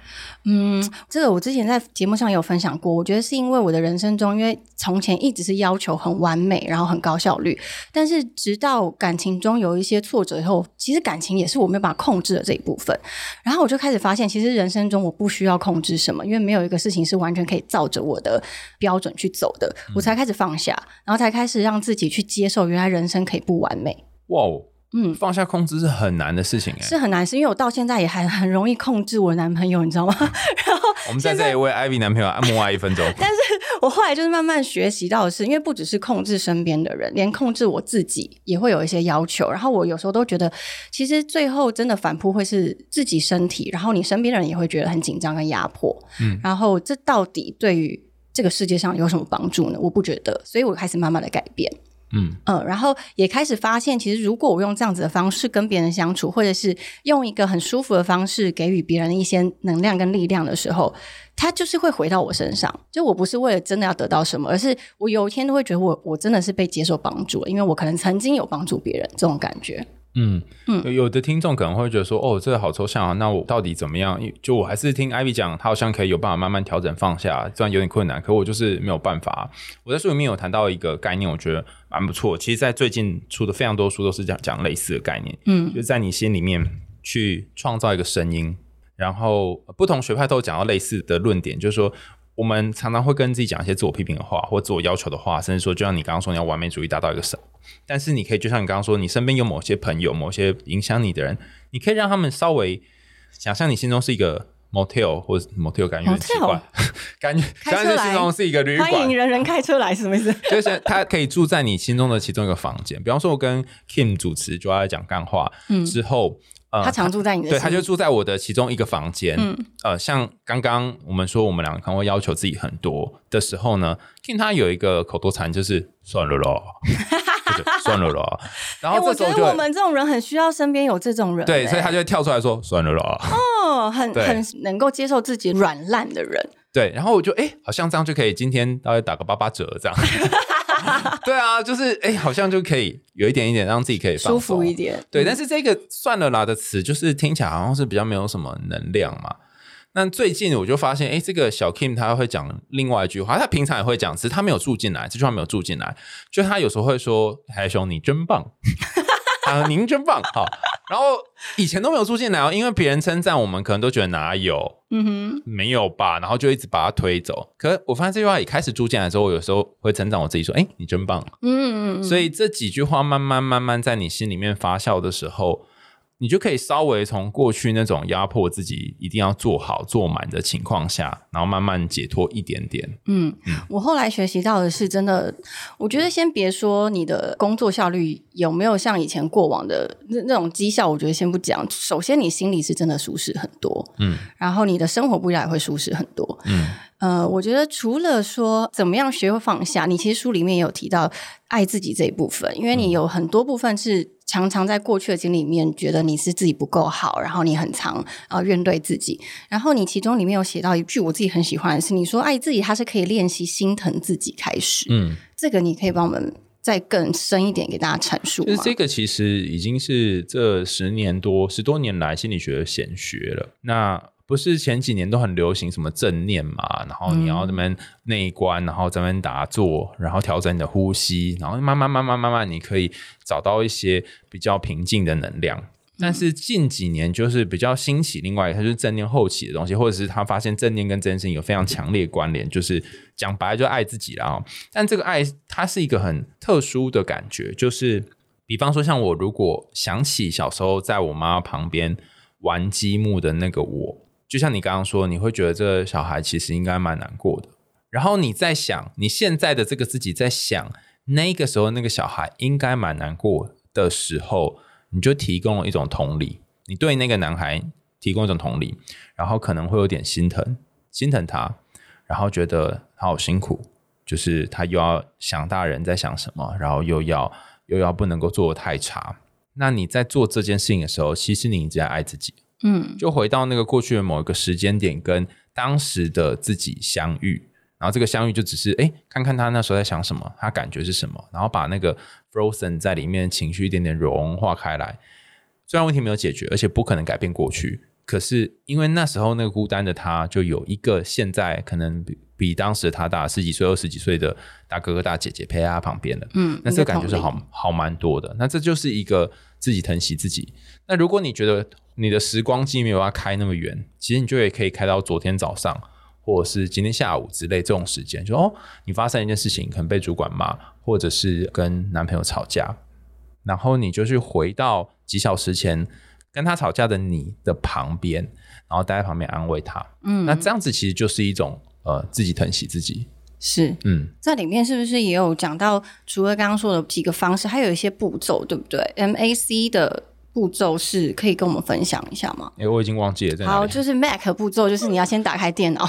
嗯，这个我之前在节目上有分享过。我觉得是因为我的人生中，因为从前一直是要求很完美，然后很高效率，但是直到感情中有一些挫折以后，其实感情也是我没有办法控制的这一部分。然后我就开始发现，其实人生中我不需要控制什么，因为没有一个事情是完全可以照着我的标准去走的。我才开始放下，然后才开始让自己去接受，原来人生可以不完美。哇哦，嗯放下控制是很难的事情哎。是很难，是因为我到现在也还很容易控制我男朋友，你知道吗？然后我们在这里为 Ivy 男朋友按默哀一分钟。但是我后来就是慢慢学习到的是，因为不只是控制身边的人，连控制我自己也会有一些要求。然后我有时候都觉得，其实最后真的反扑会是自己身体，然后你身边的人也会觉得很紧张跟压迫。嗯，然后这到底对于这个世界上有什么帮助呢？我不觉得，所以我开始慢慢的改变。嗯嗯，然后也开始发现，其实如果我用这样子的方式跟别人相处，或者是用一个很舒服的方式给予别人一些能量跟力量的时候，他就是会回到我身上。就我不是为了真的要得到什么，而是我有一天都会觉得我我真的是被接受帮助了，因为我可能曾经有帮助别人这种感觉。嗯有有的听众可能会觉得说，哦，这个好抽象啊，那我到底怎么样？就我还是听 Ivy 讲，他好像可以有办法慢慢调整放下，虽然有点困难，可我就是没有办法。我在书里面有谈到一个概念，我觉得蛮不错。其实，在最近出的非常多书都是讲讲类似的概念，嗯就在你心里面去创造一个声音，然后呃不同学派都有讲到类似的论点，就是说。我们常常会跟自己讲一些自我批评的话，或自我要求的话，甚至说，就像你刚刚说，你要完美主义达到一个神。但是你可以，就像你刚刚说，你身边有某些朋友、某些影响你的人，你可以让他们稍微想象你心中是一个 motel 或者 motel，感觉很奇怪，感觉开车来想象你心中是一个旅馆欢迎馆，人人开车来是什么意思？就是他可以住在你心中的其中一个房间。比方说，我跟 Kim 主持就要讲干话、之后，呃，他常住在你的对，他就住在我的其中一个房间。嗯呃，像刚刚我们说，我们两个可能会要求自己很多的时候呢，King 他有一个口头禅，就是算了咯，就是算了咯。然哎、后我觉得我们这种人很需要身边有这种人、对，哎所以他就会跳出来说算了咯。哦，很 很能够接受自己软烂的人。对，然后我就哎，好像这样就可以，今天大概打个八八折这样。对啊，就是哎，好像就可以有一点一点让自己可以放舒服一点。对，但是这个算了啦的词，就是听起来好像是比较没有什么能量嘛。那最近我就发现，哎，这个小 Kim 他会讲另外一句话，他平常也会讲，只是他没有住进来，这句话没有住进来。就他有时候会说：“海兄，你真棒。”啊，您真棒，好。然后以前都没有住进来哦，因为别人称赞我们，可能都觉得哪有，嗯哼，没有吧，然后就一直把它推走。可是我发现这句话也开始住进来之后，我有时候会成长我自己说：“哎，你真棒。”嗯嗯嗯，所以这几句话慢慢慢慢在你心里面发酵的时候，你就可以稍微从过去那种压迫自己一定要做好做满的情况下，然后慢慢解脱一点点。嗯，我后来学习到的是，真的，我觉得先别说你的工作效率有没有像以前过往的那那种绩效，我觉得先不讲。首先，你心里是真的舒适很多，嗯，然后你的生活步调也会舒适很多，嗯，呃，我觉得除了说怎么样学会放下，你其实书里面也有提到爱自己这一部分，因为你有很多部分是常常在过去的经历里面觉得你是自己不够好，然后你很常啊怨对自己，然后你其中里面有写到一句我自己很喜欢的是，你说爱自己，它是可以练习心疼自己开始，嗯，这个你可以帮我们再更深一点给大家阐述吗？就是这个其实已经是这十年多十多年来心理学的显学了。那不是前几年都很流行什么正念嘛，然后你要这边内观，然后这边打坐，然后调整你的呼吸，然后慢慢慢慢慢慢，你可以找到一些比较平静的能量。但是近几年就是比较兴起，另外它就是正念后期的东西，或者是他发现正念跟这件事情有非常强烈关联，就是讲白了就爱自己了啊。但这个爱它是一个很特殊的感觉，就是比方说像我如果想起小时候在我妈旁边玩积木的那个我，就像你刚刚说，你会觉得这个小孩其实应该蛮难过的。然后你在想你现在的这个自己在想那个时候那个小孩应该蛮难过的时候。你就提供了一种同理，你对那个男孩提供一种同理，然后可能会有点心疼，心疼他，然后觉得他好辛苦，就是他又要想大人在想什么，然后又要又要不能够做的太差。那你在做这件事情的时候，其实你一直在爱自己，嗯，就回到那个过去的某一个时间点，跟当时的自己相遇。然后这个相遇就只是哎，看看他那时候在想什么，他感觉是什么，然后把那个 frozen 在里面情绪一点点融化开来。虽然问题没有解决，而且不可能改变过去，可是因为那时候那个孤单的他，就有一个现在可能比比当时他大十几岁、二十几岁的大哥哥大姐姐陪在他旁边了。嗯，那这个感觉是好好蛮多的。那这就是一个自己疼惜自己。那如果你觉得你的时光机没有要开那么远，其实你就也可以开到昨天早上。或者是今天下午之类这种时间，就哦，你发生一件事情，可能被主管骂，或者是跟男朋友吵架，然后你就去回到几小时前跟他吵架的你的旁边，然后待在旁边安慰他。嗯，那这样子其实就是一种呃自己疼惜自己。是，嗯，在里面是不是也有讲到，除了刚刚说的几个方式，还有一些步骤，对不对？MAC 的。步骤是可以跟我们分享一下吗？哎，我已经忘记了。好，就是 Mac 步骤，就是你要先打开电脑，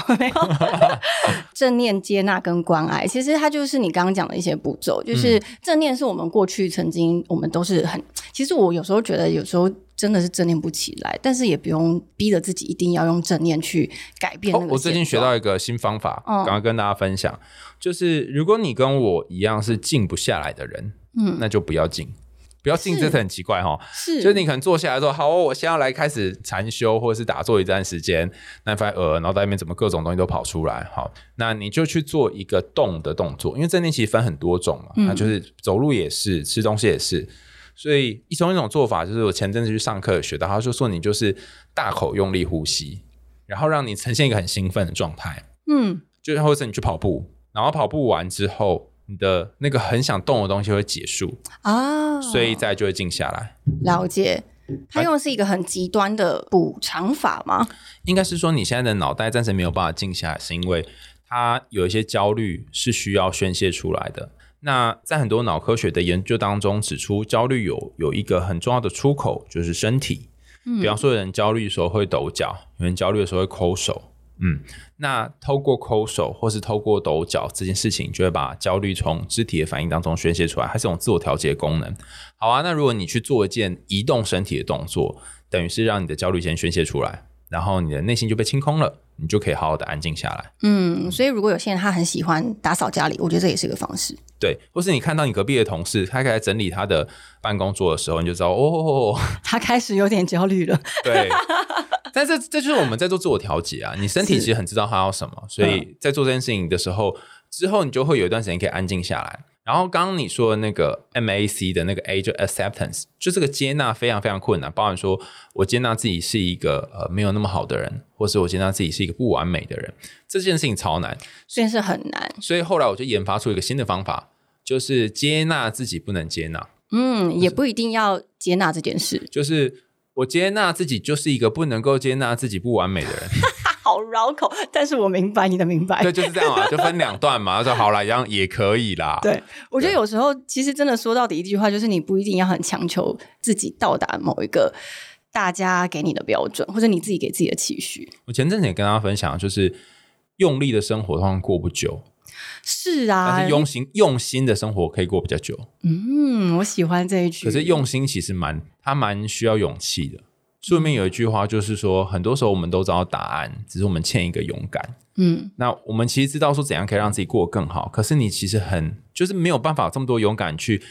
正念接纳跟关爱。其实它就是你刚刚讲的一些步骤，就是正念是我们过去曾经我们都是很，其实我有时候觉得有时候真的是正念不起来，但是也不用逼着自己一定要用正念去改变。我最近学到一个新方法，刚刚跟大家分享，就是如果你跟我一样是静不下来的人，嗯，那就不要静。不要静，这是很奇怪哈。是，就是你可能坐下来说：“好，我先要来开始禅修，或者是打坐一段时间。”那发现呃，脑袋里面怎么各种东西都跑出来？好，那你就去做一个动的动作，因为正念其实分很多种嘛。它就是走路也是，吃东西也是。所以一种一种做法，就是我前阵子去上课学到，他就说你就是大口用力呼吸，然后让你呈现一个很兴奋的状态。嗯，就或者你去跑步，然后跑步完之后。你的那个很想动的东西会结束啊，所以再就会静下来。了解，他用的是一个很极端的补偿法吗？应该是说你现在的脑袋暂时没有办法静下来，是因为它有一些焦虑是需要宣泄出来的。那在很多脑科学的研究当中指出，焦虑有有一个很重要的出口，就是身体。比方说，有人焦虑的时候会抖脚，有人焦虑的时候会抠手。嗯，那透过抠手或是透过抖脚这件事情，就会把焦虑从肢体的反应当中宣泄出来，它是种自我调节功能。好啊，那如果你去做一件移动身体的动作，等于是让你的焦虑先宣泄出来，然后你的内心就被清空了，你就可以好好的安静下来。嗯，所以如果有些人他很喜欢打扫家里，我觉得这也是一个方式。对，或是你看到你隔壁的同事，他在整理他的办公桌的时候，你就知道哦，他开始有点焦虑了。对。但是这就是我们在做自我调节啊！你身体其实很知道它要什么，所以在做这件事情的时候，之后你就会有一段时间可以安静下来。然后刚刚你说的那个 MAC 的那个 A 就 Acceptance，就这个接纳非常非常困难，包含说我接纳自己是一个呃没有那么好的人，或是我接纳自己是一个不完美的人，这件事情超难，这件事很难。所以后来我就研发出一个新的方法，就是接纳自己不能接纳。嗯，也不一定要接纳这件事，就是。我接纳自己就是一个不能够接纳自己不完美的人，好绕口，但是我明白你的明白，对，就是这样啊，就分两段嘛。他说好了，一样也可以啦。对，我觉得有时候其实真的说到底一句话，就是你不一定要很强求自己到达某一个大家给你的标准，或者你自己给自己的期许。我前阵子也跟大家分享，就是用力的生活通常过不久。是啊，但是用心用心的生活可以过比较久。嗯，我喜欢这一句。可是用心其实蛮，它蛮需要勇气的。书里面有一句话，就是说，很多时候我们都知道答案，只是我们欠一个勇敢。嗯，那我们其实知道说怎样可以让自己过得更好，可是你其实很就是没有办法这么多勇敢去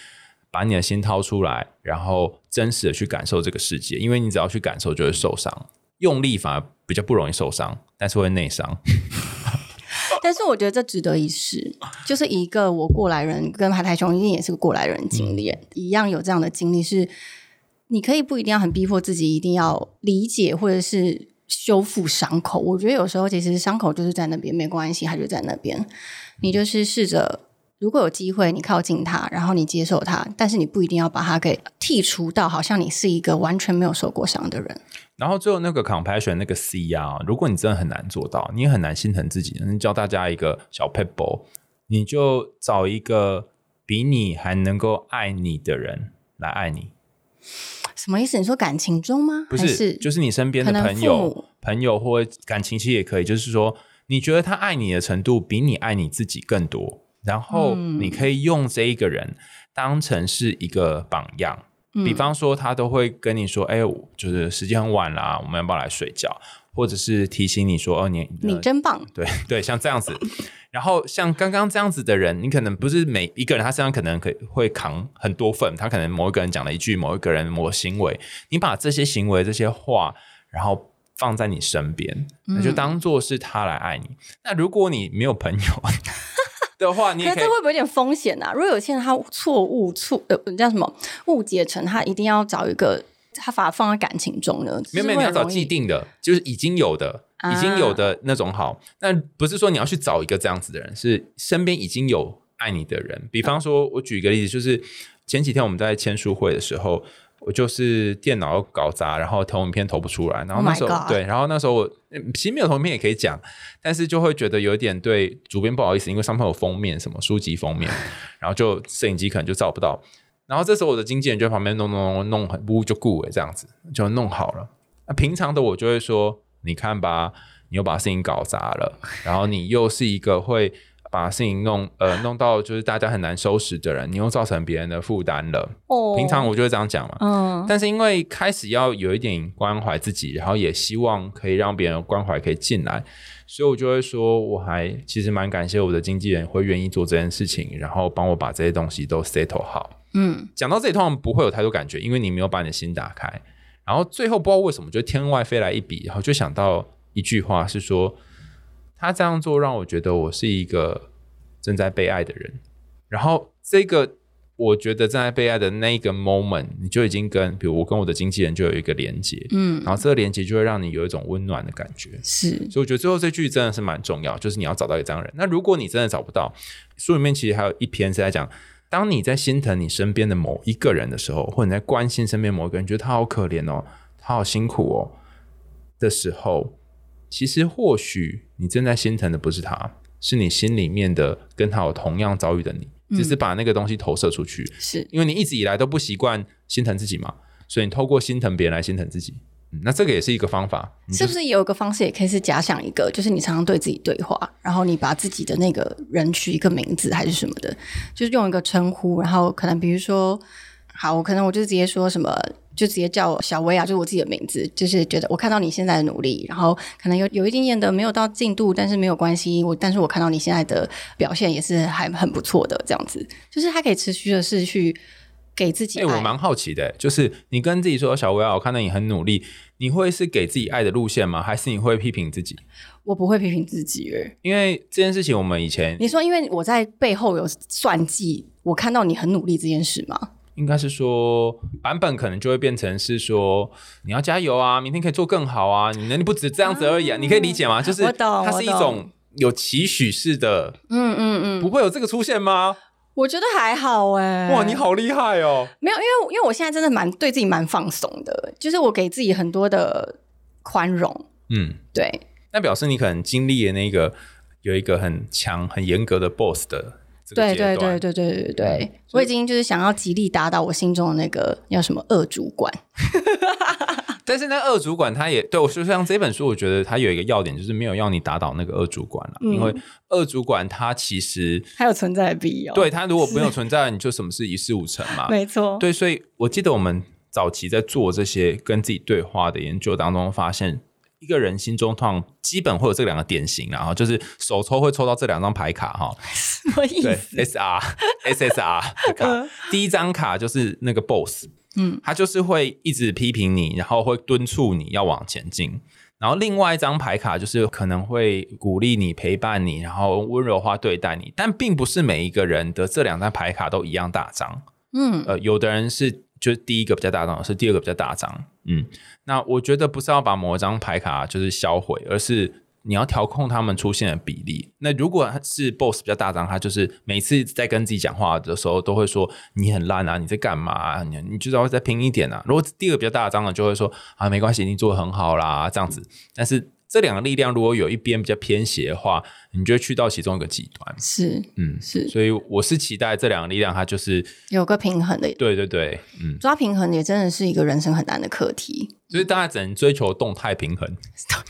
把你的心掏出来，然后真实的去感受这个世界，因为你只要去感受就会受伤，用力反而比较不容易受伤，但是会内伤。但是我觉得这值得一试，就是一个我过来人跟海苔熊一定也是个过来人经历，一样有这样的经历是。你可以不一定要很逼迫自己，一定要理解或者是修复伤口。我觉得有时候其实伤口就是在那边，没关系，它就在那边。你就是试着，如果有机会，你靠近他，然后你接受他，但是你不一定要把他给剔除到，好像你是一个完全没有受过伤的人。然后最后那个 compassion 那个 C 啊，如果你真的很难做到，你也很难心疼自己，那教大家一个小 pebble，你就找一个比你还能够爱你的人来爱你。什么意思？你说感情中吗？不还是就是你身边的朋友、朋友或感情其实也可以，就是说你觉得他爱你的程度比你爱你自己更多，然后嗯你可以用这一个人当成是一个榜样。嗯比方说，他都会跟你说：“哎、我就是时间很晚啦，我们要不要来睡觉？”或者是提醒你说：“哦，你你真棒，对对，像这样子。然后像刚刚这样子的人，你可能不是每一个人，他身上可能可以会扛很多份。他可能某一个人讲了一句，某一个人某行为，你把这些行为、这些话，然后放在你身边，那嗯就当做是他来爱你。那如果你没有朋友的话，你可是这会不会有点风险啊？如果有些人他错误错呃叫什么误解成他一定要找一个他把它放在感情中呢？没有没有，你要找既定。的，就是已经有的、啊已经有的那种好。那不是说你要去找一个这样子的人，是身边已经有爱你的人。比方说，我举一个例子，就是前几天我们在签书会的时候，我就是电脑搞砸，然后投影片投不出来，然后 Oh 那时候、对，然后那时候我嗯其实没有投影片也可以讲，但是就会觉得有一点对主编不好意思，因为上面有封面什么书籍封面，然后就摄影机可能就照不到。然后这时候我的经纪人就在旁边弄弄弄弄很不就顾伟这样子就弄好了。那平常的我就会说，你看吧，你又把事情搞砸了，然后你又是一个会把事情弄呃弄到就是大家很难收拾的人，你又造成别人的负担了。哦平常我就会这样讲嘛。嗯但是因为开始要有一点关怀自己，然后也希望可以让别人的关怀可以进来，所以我就会说，我还其实蛮感谢我的经纪人会愿意做这件事情，然后帮我把这些东西都 settle 好。嗯讲到这里，通常不会有太多感觉，因为你没有把你的心打开。然后最后不知道为什么，就天外飞来一笔，然后就想到一句话是说，他这样做让我觉得我是一个正在被爱的人。然后这个我觉得正在被爱的那一个 moment，你就已经跟比如我跟我的经纪人就有一个连接，嗯然后这个连接就会让你有一种温暖的感觉。是所以我觉得最后这句真的是蛮重要，就是你要找到一个这样的人。那如果你真的找不到，书里面其实还有一篇是在讲，当你在心疼你身边的某一个人的时候，或者你在关心身边某一个人，觉得他好可怜哦，他好辛苦哦的时候，其实或许你正在心疼的不是他，是你心里面的跟他有同样遭遇的你，只是把那个东西投射出去，是，因为你一直以来都不习惯心疼自己嘛，所以你透过心疼别人来心疼自己。嗯，那这个也是一个方法，是不是也有个方式，也可以是假想一个，就是你常常对自己对话，然后你把自己的那个人取一个名字还是什么的，就是用一个称呼，然后可能比如说，好，我可能我就直接说什么，就直接叫小薇啊，就是我自己的名字，就是觉得我看到你现在的努力，然后可能有有一点点的没有到进度，但是没有关系，我但是我看到你现在的表现也是还很不错的，这样子，就是他可以持续的是去给自己哎、爱。我蛮好奇的，就是你跟自己说小薇啊，我看到你很努力，你会是给自己爱的路线吗？还是你会批评自己？我不会批评自己耶。因为这件事情，我们以前你说，因为我在背后有算计，我看到你很努力这件事吗？应该是说版本可能就会变成是说你要加油啊，明天可以做更好啊，你能力不止这样子而已啊，你可以理解吗？就是我懂它是一我懂种有期许式的，嗯嗯嗯，不会有这个出现吗？我觉得还好哎。哇，你好厉害哦！没有，因为因为我现在真的蛮对自己蛮放松的，就是我给自己很多的宽容。嗯，对，那表示你可能经历了那个有一个很强、很严格的 boss 的这个对对对对对对对，我已经就是想要极力达到我心中的那个叫什么恶主管。但是那恶主管他也对我说，像这本书，我觉得它有一个要点，就是没有要你打倒那个恶主管了，嗯因为恶主管他其实 还有存在的必要。对他如果没有存在，你就什么事一事无成嘛。没错。对，所以我记得我们早期在做这些跟自己对话的研究当中，发现一个人心中通常基本会有这两个典型，然后就是手抽会抽到这两张牌卡哈，什么意思？，S R S S R 的卡，第一张卡就是那个 boss，嗯，他就是会一直批评你，然后会敦促你要往前进。然后另外一张牌卡就是可能会鼓励你、陪伴你，然后温柔化对待你，但并不是每一个人的这两张牌卡都一样大张。嗯，呃，有的人是就是第一个比较大张，是第二个比较大张。嗯，那我觉得不是要把某一张牌卡就是销毁，而是你要调控他们出现的比例。那如果是 boss 比较大张，他就是每次在跟自己讲话的时候都会说你很烂啊，你在干嘛、你你就是要再拼一点啊。如果第二个比较大张的，就会说啊没关系，你做的很好啦，这样子。但是这两个力量如果有一边比较偏斜的话，你就会去到其中一个极端。是嗯，是所以我是期待这两个力量，它就是有个平衡的，对对对，嗯，抓平衡也真的是一个人生很难的课题。所以大家只能追求动态平衡，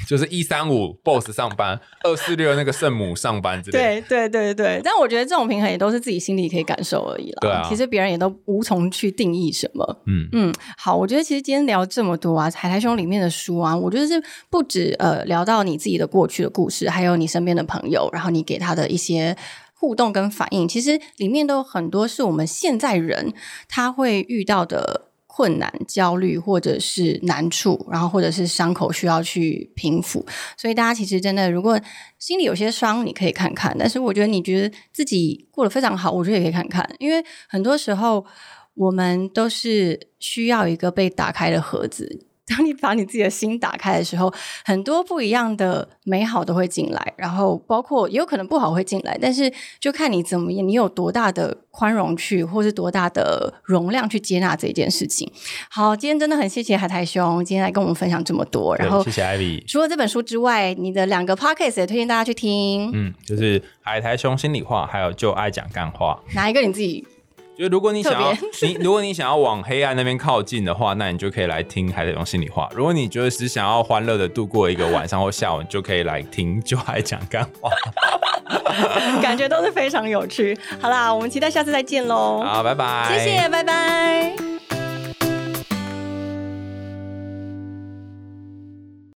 就是一三五 boss 上班，二四六那个圣母上班之类的。对对对对，但我觉得这种平衡也都是自己心里可以感受而已啦。对啊其实别人也都无从去定义什么。嗯嗯，好，我觉得其实今天聊这么多啊，海苔兄里面的书啊，我觉得是不止呃聊到你自己的过去的故事，还有你身边的朋友，然后你给他的一些。互动跟反应，其实里面都有很多是我们现在人他会遇到的困难、焦虑或者是难处，然后或者是伤口需要去平复。所以大家其实真的，如果心里有些伤，你可以看看。但是我觉得你觉得自己过得非常好，我觉得也可以看看，因为很多时候我们都是需要一个被打开的盒子。当你把你自己的心打开的时候，很多不一样的美好都会进来，然后包括也有可能不好会进来，但是就看你怎么样，你有多大的宽容去，或是多大的容量去接纳这件事情。好，今天真的很谢谢海苔兄今天来跟我们分享这么多，然后对谢谢 Ivy。除了这本书之外，你的两个 podcast 也推荐大家去听，嗯，就是海苔兄心里话，还有就爱讲干话。哪一个你自己就如果你想要 你，如果你想要往黑暗那边靠近的话，那你就可以来听海苔兄心里话。如果你觉得只想要欢乐的度过一个晚上或下午，你就可以来听就爱讲干话。感觉都是非常有趣。好啦，我们期待下次再见喽，好，拜拜，谢谢，拜拜。